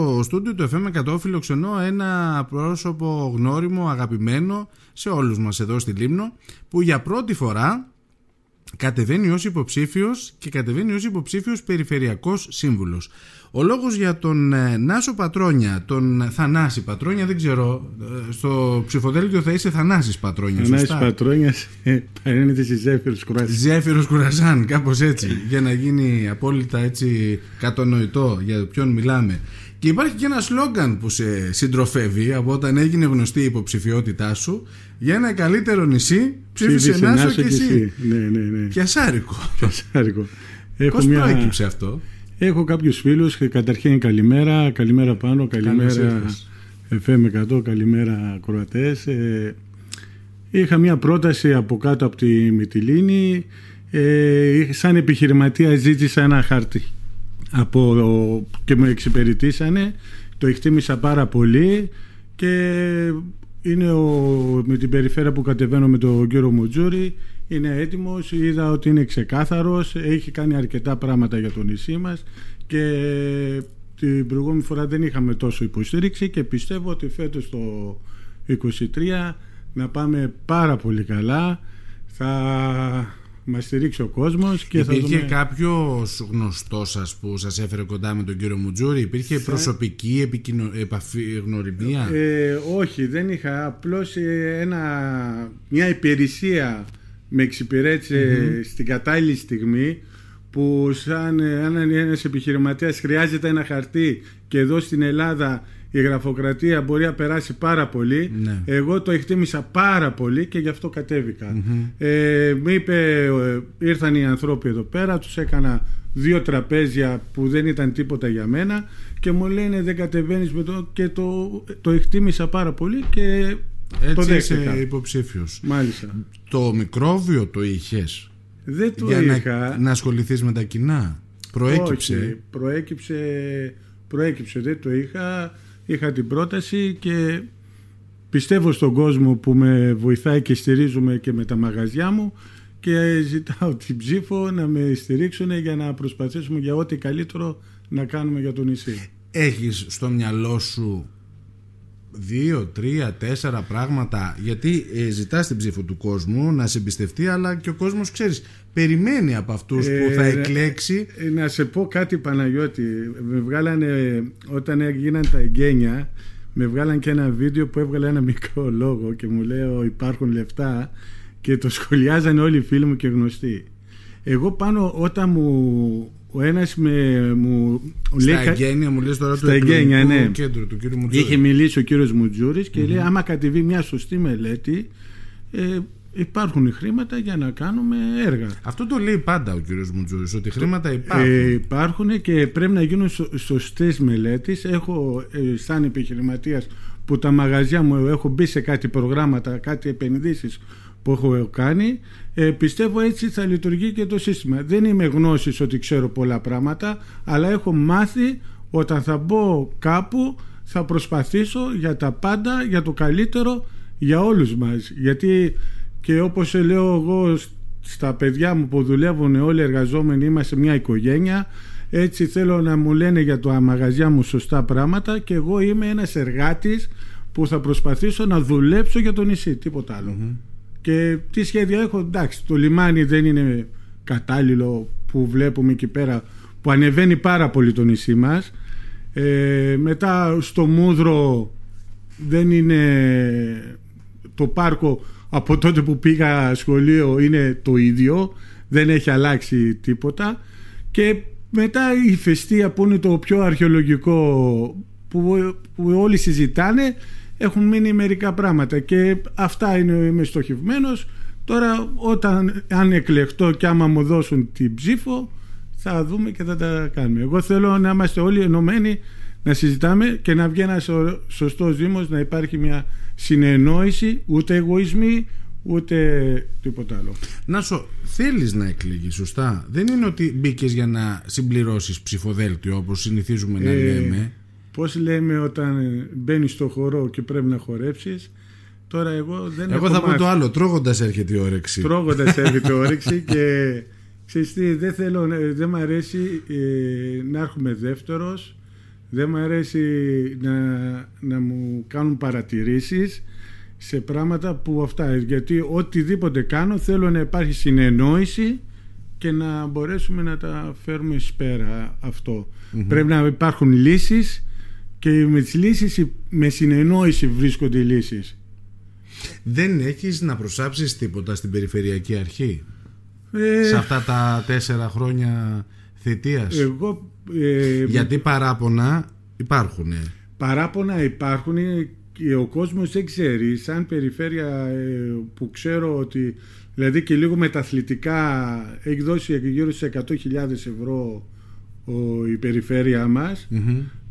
Στο στούντιο του FM 100 φιλοξενώ ένα πρόσωπο γνώριμο, αγαπημένο σε όλους μας εδώ στη Λίμνο που για πρώτη φορά κατεβαίνει ως υποψήφιος και κατεβαίνει ως υποψήφιος περιφερειακός σύμβουλος. Ο λόγος για τον ε, Νάσο Πατρόνια, τον Θανάση Πατρόνια, δεν ξέρω, ε, στο ψηφοδέλτιο θα είσαι Θανάσης Πατρόνια, Θανάσης σωστά; Πατρόνιας παρένεται στη Ζέφυρος Κουρασάν. Ζέφυρος Κουρασάν, κάπως έτσι, για να γίνει απόλυτα έτσι κατονοητό για ποιον μιλάμε. Και υπάρχει και ένα σλόγκαν που σε συντροφεύει από όταν έγινε γνωστή η υποψηφιότητά σου για ένα καλύτερο νησί ψήφισε Νάσο και εσύ. Ναι, ναι, ναι. Πιασάρικο. Πιασάρικο. Πώς μια... προέκυψε αυτό; Έχω κάποιους φίλους και καταρχήν καλημέρα, καλημέρα πάνω, καλημέρα FM 100, καλημέρα ακροατές. Ε, είχα μια πρόταση από κάτω από τη Μυτιλίνη, ε, σαν επιχειρηματία ζήτησα ένα χαρτί από, και μου εξυπηρετήσανε, το εκτίμησα πάρα πολύ και είναι ο, με την περιφέρεια που κατεβαίνω με τον κύριο Μουτζούρη είναι έτοιμος, είδα ότι είναι ξεκάθαρος, έχει κάνει αρκετά πράγματα για το νησί μας και την προηγούμενη φορά δεν είχαμε τόσο υποστήριξη και πιστεύω ότι φέτος το 2023 να πάμε πάρα πολύ καλά. Θα μα στηρίξει ο κόσμος. Υπήρχε θα δούμε... κάποιος γνωστός σα που σας έφερε κοντά με τον κύριο Μουτζούρη, Υπήρχε θα... προσωπική επικοινω... επαφή, γνωριμία; Ε, όχι, δεν είχα. Απλώς μια υπηρεσία με εξυπηρέτησε mm-hmm. στην κατάλληλη στιγμή που σαν αν ένας επιχειρηματίας χρειάζεται ένα χαρτί και εδώ στην Ελλάδα η γραφοκρατία μπορεί να περάσει πάρα πολύ. Ναι. Εγώ το εκτίμησα πάρα πολύ και γι' αυτό κατέβηκα. Mm-hmm. Ε, μου είπε, ήρθαν οι ανθρώποι εδώ πέρα, τους έκανα δύο τραπέζια που δεν ήταν τίποτα για μένα και μου λένε δεν κατεβαίνεις με το και το, το εκτίμησα πάρα πολύ και Έτσι το δέχτηκα. είσαι υποψήφιος. Μάλιστα. Το μικρόβιο το είχες δεν το για είχα. να, να ασχοληθείς με τα κοινά; Προέκυψε. Όχι, προέκυψε, προέκυψε. Δεν το είχα. Είχα την πρόταση και πιστεύω στον κόσμο που με βοηθάει και στηρίζουμε και με τα μαγαζιά μου και ζητάω την ψήφο να με στηρίξουν για να προσπαθήσουμε για ό,τι καλύτερο να κάνουμε για το νησί. Έχεις στο μυαλό σου δύο, τρία, τέσσερα πράγματα γιατί ε, ζητάς την ψήφο του κόσμου να σε εμπιστευτεί αλλά και ο κόσμος ξέρεις περιμένει από αυτούς ε, που θα εκλέξει. ε, να σε πω κάτι Παναγιώτη. Με βγάλανε όταν έγιναν τα εγγένεια με βγάλαν και ένα βίντεο που έβγαλε ένα μικρό λόγο και μου λέει υπάρχουν λεφτά και το σχολιάζανε όλοι οι φίλοι μου και γνωστοί. Εγώ πάνω όταν μου ο ένας με, μου Στα λέει... εγγένεια μου λες τώρα του εγγένεια, ναι. κέντρου του κύριου Μουτζούρη. Είχε μιλήσει ο κύριος Μουτζούρης και mm-hmm. λέει άμα κατεβεί μια σωστή μελέτη ε, υπάρχουν χρήματα για να κάνουμε έργα. Αυτό το λέει πάντα ο κύριος Μουτζούρης, ότι χρήματα υπάρχουν. Ε, υπάρχουν και πρέπει να γίνουν σωστές μελέτες. Έχω ε, σαν επιχειρηματίας που τα μαγαζιά μου έχω μπει σε κάτι προγράμματα, κάτι επενδύσεις που έχω κάνει ε, πιστεύω έτσι θα λειτουργεί και το σύστημα. Δεν είμαι γνώσης ότι ξέρω πολλά πράγματα αλλά έχω μάθει όταν θα μπω κάπου θα προσπαθήσω για τα πάντα για το καλύτερο για όλους μας. Γιατί και όπως λέω εγώ στα παιδιά μου που δουλεύουν όλοι οι εργαζόμενοι είμαστε μια οικογένεια έτσι θέλω να μου λένε για το μαγαζιά μου σωστά πράγματα και εγώ είμαι ένας εργάτης που θα προσπαθήσω να δουλέψω για το νησί. Τίποτα άλλο. Mm-hmm. Και τι σχέδια έχω, εντάξει, το λιμάνι δεν είναι κατάλληλο που βλέπουμε εκεί πέρα που ανεβαίνει πάρα πολύ το νησί μας. Ε, μετά στο Μούδρο δεν είναι το πάρκο από τότε που πήγα σχολείο είναι το ίδιο, δεν έχει αλλάξει τίποτα και μετά η Φεστία που είναι το πιο αρχαιολογικό που, που όλοι συζητάνε έχουν μείνει μερικά πράγματα και αυτά είναι, είμαι στοχευμένος τώρα όταν αν εκλεχτώ και άμα μου δώσουν την ψήφο θα δούμε και θα τα κάνουμε εγώ θέλω να είμαστε όλοι ενωμένοι να συζητάμε και να βγει ένας σωστός Δήμος, να υπάρχει μια συνεννόηση ούτε εγωισμοί ούτε τίποτα άλλο. Να σου, θέλεις να εκλεγείς σωστά; Δεν είναι ότι μπήκες για να συμπληρώσεις ψηφοδέλτιο όπως συνηθίζουμε να Ε, λέμε. Πώς λέμε όταν μπαίνεις στο χορό και πρέπει να χορέψεις Τώρα εγώ δεν Εγώ έχω θα πω μάθει. το άλλο, τρώγοντας έρχεται η όρεξη. Τρώγοντας έρχεται η όρεξη και ξέρεις τι, δεν θέλω, δεν μ' αρέσει ε, να έρχομαι δεύτερος Δεν μου αρέσει να, να μου κάνουν παρατηρήσεις σε πράγματα που αυτά. Γιατί οτιδήποτε κάνω θέλω να υπάρχει συνεννόηση και να μπορέσουμε να τα φέρουμε εις πέρα Πρέπει να υπάρχουν λύσεις και με τις λύσεις με συνεννόηση βρίσκονται οι λύσεις. Δεν έχεις να προσάψεις τίποτα στην Περιφερειακή Αρχή; Ε... σε αυτά τα τέσσερα χρόνια θητείας; Εγώ, ε... Γιατί παράπονα υπάρχουν. Παράπονα υπάρχουν και ο κόσμος δεν ξέρει σαν περιφέρεια ε, που ξέρω ότι δηλαδή και λίγο μεταθλητικά έχει δώσει γύρω στις 100.000 ευρώ ο, η περιφέρεια μας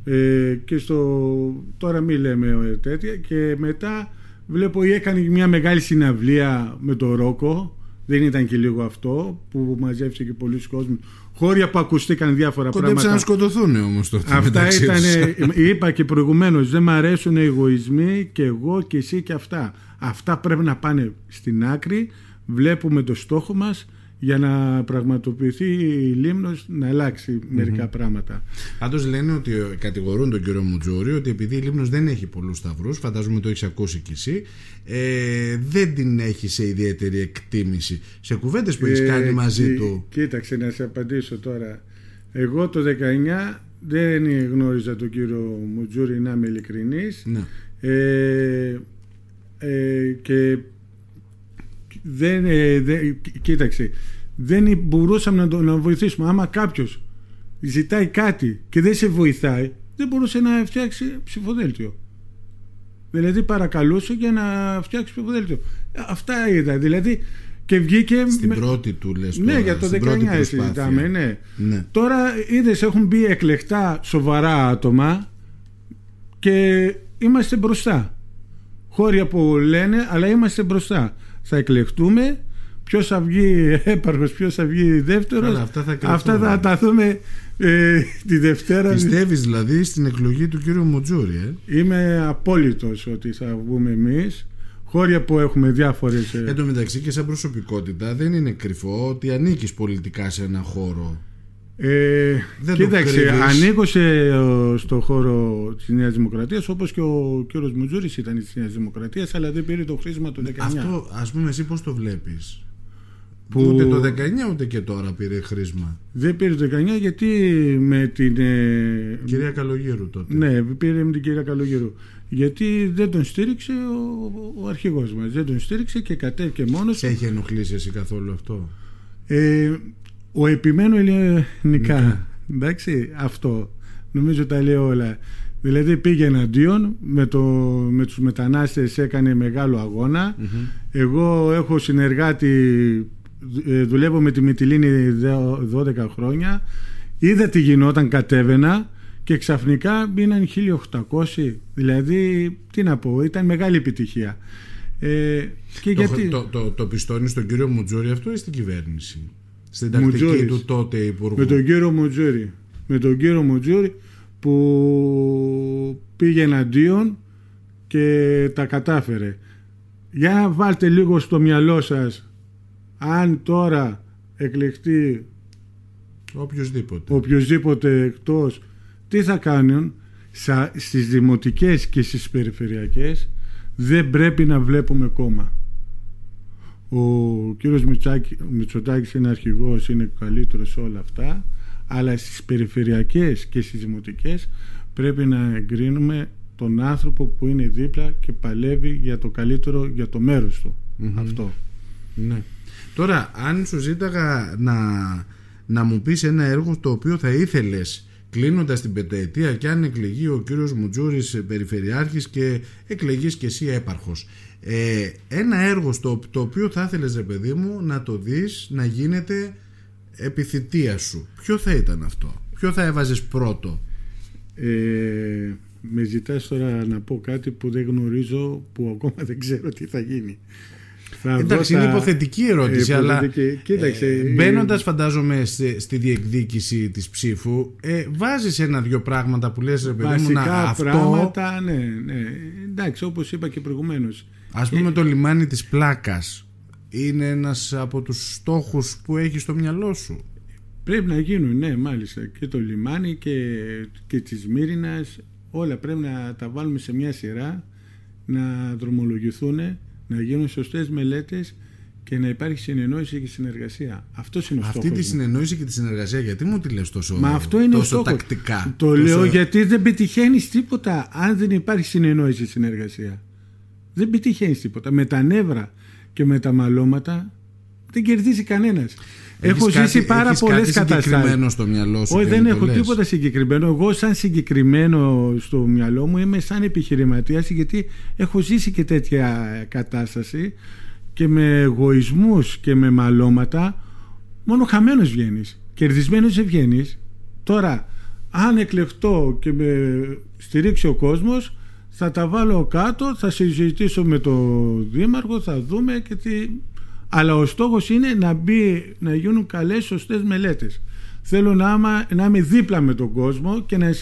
ε, και στο, τώρα μη λέμε τέτοια και μετά βλέπω ή έκανε μια μεγάλη συναυλία με το Ρόκο δεν ήταν και λίγο αυτό που μαζεύτηκε και πολλοί κόσμοι χώρια που ακουστήκαν διάφορα Κοντέψαν πράγματα. να σκοτωθούν όμως τότε. Αυτά ήταν, είπα και προηγουμένως, δεν μ' αρέσουν οι εγωισμοί και εγώ και εσύ και αυτά. Αυτά πρέπει να πάνε στην άκρη. Βλέπουμε το στόχο μας για να πραγματοποιηθεί η Λίμνος να αλλάξει μερικά πράγματα. Πάντως λένε ότι κατηγορούν τον κύριο Μουτζούρη ότι επειδή η Λίμνος δεν έχει πολλούς σταυρούς, φαντάζομαι το έχει ακούσει κι εσύ, ε, δεν την έχει σε ιδιαίτερη εκτίμηση. Σε κουβέντες που έχεις ε, κάνει μαζί του. Κοίταξε να σε απαντήσω τώρα. Εγώ το 19 δεν γνώριζα τον κύριο Μουτζούρη να είμαι ειλικρινής. Ναι. Ε, ε, και δεν, ε, δεν, κοίταξε, δεν μπορούσαμε να, το, να βοηθήσουμε. Άμα κάποιος ζητάει κάτι και δεν σε βοηθάει, δεν μπορούσε να φτιάξει ψηφοδέλτιο. Δηλαδή παρακαλούσε για να φτιάξει ψηφοδέλτιο. Αυτά είδα. Δηλαδή και βγήκε. Στην πρώτη του λες. Ναι, για το 19 συζητάμε. Ναι. ναι. Τώρα είδες, έχουν μπει εκλεκτά σοβαρά άτομα και είμαστε μπροστά. Χώρια που λένε, αλλά είμαστε μπροστά θα εκλεχτούμε ποιος θα βγει έπαρχος, ποιος θα βγει δεύτερος. Αυτά θα, αυτά θα τα δούμε ε, τη Δευτέρα. Πιστεύεις δηλαδή στην εκλογή του κύριου Μουτζούρη, ε; Είμαι απόλυτος ότι θα βγούμε εμείς. Χώρια που έχουμε διάφορες. Ε... Εν τω μεταξύ και σαν προσωπικότητα δεν είναι κρυφό ότι ανήκεις πολιτικά σε ένα χώρο. Ε, Δεν κοίταξε, ανήκω σε, στο χώρο της Νέας Δημοκρατίας όπως και ο κ. Μουτζούρης ήταν της Νέας Δημοκρατίας, αλλά δεν πήρε το χρήσμα το 19. Αυτό, ας πούμε, εσύ πώς το βλέπεις; Που... Ούτε το 19 ούτε και τώρα πήρε χρήσμα. Δεν πήρε το 19 γιατί με την. Ε... Κυρία Καλογύρου τότε. Ναι, πήρε με την κυρία Καλογύρου. Γιατί δεν τον στήριξε ο, ο αρχηγός μας. Δεν τον στήριξε και κατέβηκε μόνος Σε έχει ενοχλήσει εσύ καθόλου αυτό; Ε, ο επιμένω ελληνικά. Εντάξει, αυτό. Νομίζω τα λέει όλα. Δηλαδή πήγε εναντίον, με, το, με τους μετανάστες έκανε μεγάλο Εγώ έχω συνεργάτη, ε, δουλεύω με τη Μητυλίνη 12 χρόνια. Είδα τι γινόταν, κατέβαινα και ξαφνικά μπήκαν 1800. Δηλαδή, τι να πω, ήταν μεγάλη επιτυχία. Ε, και το, γιατί... το, το, το πιστώνεις στον κύριο Μουτζούρη αυτό ή στην κυβέρνηση; Στην τακτική του τότε υπουργού. Με τον κύριο Μουτζούρη. Με τον κύριο Μουτζούρη που πήγε εναντίον και τα κατάφερε. Για να βάλτε λίγο στο μυαλό σας αν τώρα εκλεχτεί οποιοδήποτε, οποιοδήποτε εκτός τι θα κάνουν; Στις δημοτικές και στις περιφερειακές δεν πρέπει να βλέπουμε κόμμα ο κύριος Μητσοτάκης είναι αρχηγός, είναι καλύτερος σε όλα αυτά αλλά στις περιφερειακές και στις δημοτικές πρέπει να εγκρίνουμε τον άνθρωπο που είναι δίπλα και παλεύει για το καλύτερο για το μέρος του. Αυτό. Ναι. τώρα αν σου ζήταγα να, να μου πεις ένα έργο το οποίο θα ήθελες κλείνοντας την πενταετία και αν εκλεγεί ο κύριος Μουτζούρης περιφερειάρχης και εκλεγείς και εσύ έπαρχος. Ε, ένα έργο στο το οποίο θα ήθελες ρε παιδί μου να το δεις να γίνεται επιθυτία σου. Ποιο θα ήταν αυτό; Ποιο θα έβαζες πρώτο; Ε, με ζητάς τώρα να πω κάτι που δεν γνωρίζω που ακόμα δεν ξέρω τι θα γίνει Εντάξει, είναι υποθετική ερώτηση, ε, αλλά κοίταξε, ε, μπαίνοντας, φαντάζομαι, στη, διεκδίκηση της ψήφου, ε, βάζεις ένα-δυο πράγματα που λες, ρε παιδί μου, να αυτό. πράγματα, ναι, ναι. Εντάξει, όπως είπα και προηγουμένως. Α πούμε, το λιμάνι της πλάκας είναι ένας από τους στόχους που έχει στο μυαλό σου. Πρέπει να γίνουν, ναι, μάλιστα. Και το λιμάνι και, και της Μύρινας, όλα πρέπει να τα βάλουμε σε μια σειρά, να δρομολογηθούν, να γίνουν σωστές μελέτες και να υπάρχει συνεννόηση και συνεργασία. Αυτός είναι ο Αυτή τη συνεννόηση και τη συνεργασία, γιατί μου τη λες τόσο, Μα αυτό είναι τόσο ο τακτικά; Το τόσο... λέω γιατί δεν πετυχαίνεις τίποτα αν δεν υπάρχει συνεννόηση και συνεργασία. Δεν πετυχαίνεις τίποτα. Με τα νεύρα και με τα μαλώματα δεν κερδίζει κανένας. Έχω κάτι, ζήσει πάρα πολλές καταστάσεις. συγκεκριμένο στο μυαλό σου. Όχι, δεν έχω λες. τίποτα συγκεκριμένο. Εγώ, σαν συγκεκριμένο στο μυαλό μου, είμαι σαν επιχειρηματίας γιατί έχω ζήσει και τέτοια κατάσταση και με εγωισμούς και με μαλώματα μόνο χαμένος βγαίνεις κερδισμένος δεν βγαίνεις τώρα αν εκλεχτώ και με στηρίξει ο κόσμος θα τα βάλω κάτω θα συζητήσω με τον Δήμαρχο θα δούμε και τι... αλλά ο στόχος είναι να, μπει, να γίνουν καλές σωστές μελέτες θέλω να, να είμαι δίπλα με τον κόσμο και να,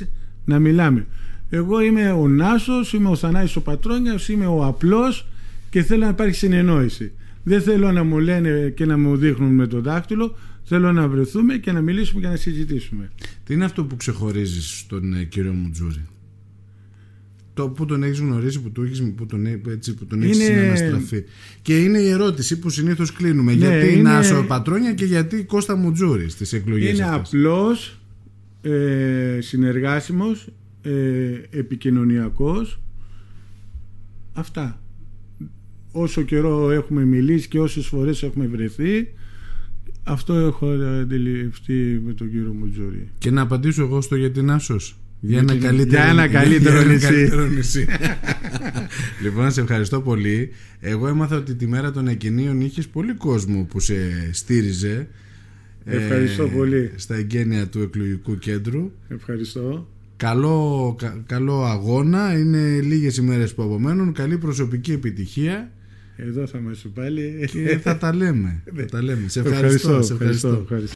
να μιλάμε εγώ είμαι ο Νάσος, είμαι ο Θανάης ο Πατρόνιας, είμαι ο απλός και θέλω να υπάρχει συνεννόηση. Δεν θέλω να μου λένε και να μου δείχνουν με το δάχτυλο. Θέλω να βρεθούμε και να μιλήσουμε και να συζητήσουμε. Τι είναι αυτό που ξεχωρίζεις στον ε, κύριο Μουτζούρη; Το που τον έχεις γνωρίσει, που, του έχεις, που τον, έτσι, που τον είναι... έχεις συναναστραφεί. Και είναι η ερώτηση που συνήθως κλείνουμε. Ναι, γιατί είναι... Νάσο Πατρόνια και γιατί Κώστα Μουτζούρη στις εκλογές Είναι αυτές; απλός, ε, συνεργάσιμος, ε, επικοινωνιακός. Αυτά όσο καιρό έχουμε μιλήσει και όσες φορές έχουμε βρεθεί αυτό έχω αντιληφθεί με τον κύριο Μουτζούρη. Και να απαντήσω εγώ στο γιατί Νάσος. Για ένα καλύτερο, για ένα καλύτερο νησί. λοιπόν, σε ευχαριστώ πολύ. Εγώ έμαθα ότι τη μέρα των εκκαινίων είχες πολύ κόσμο που σε στήριζε. Ευχαριστώ ε, πολύ. Στα εγγένεια του εκλογικού κέντρου. Ευχαριστώ. Καλό, κα, καλό αγώνα. Είναι λίγες ημέρες που απομένουν. Καλή προσωπική επιτυχία. Εδώ θα είμαστε πάλι. Και θα τα λέμε. θα τα λέμε. Σε ευχαριστώ. Σε ευχαριστώ. ευχαριστώ.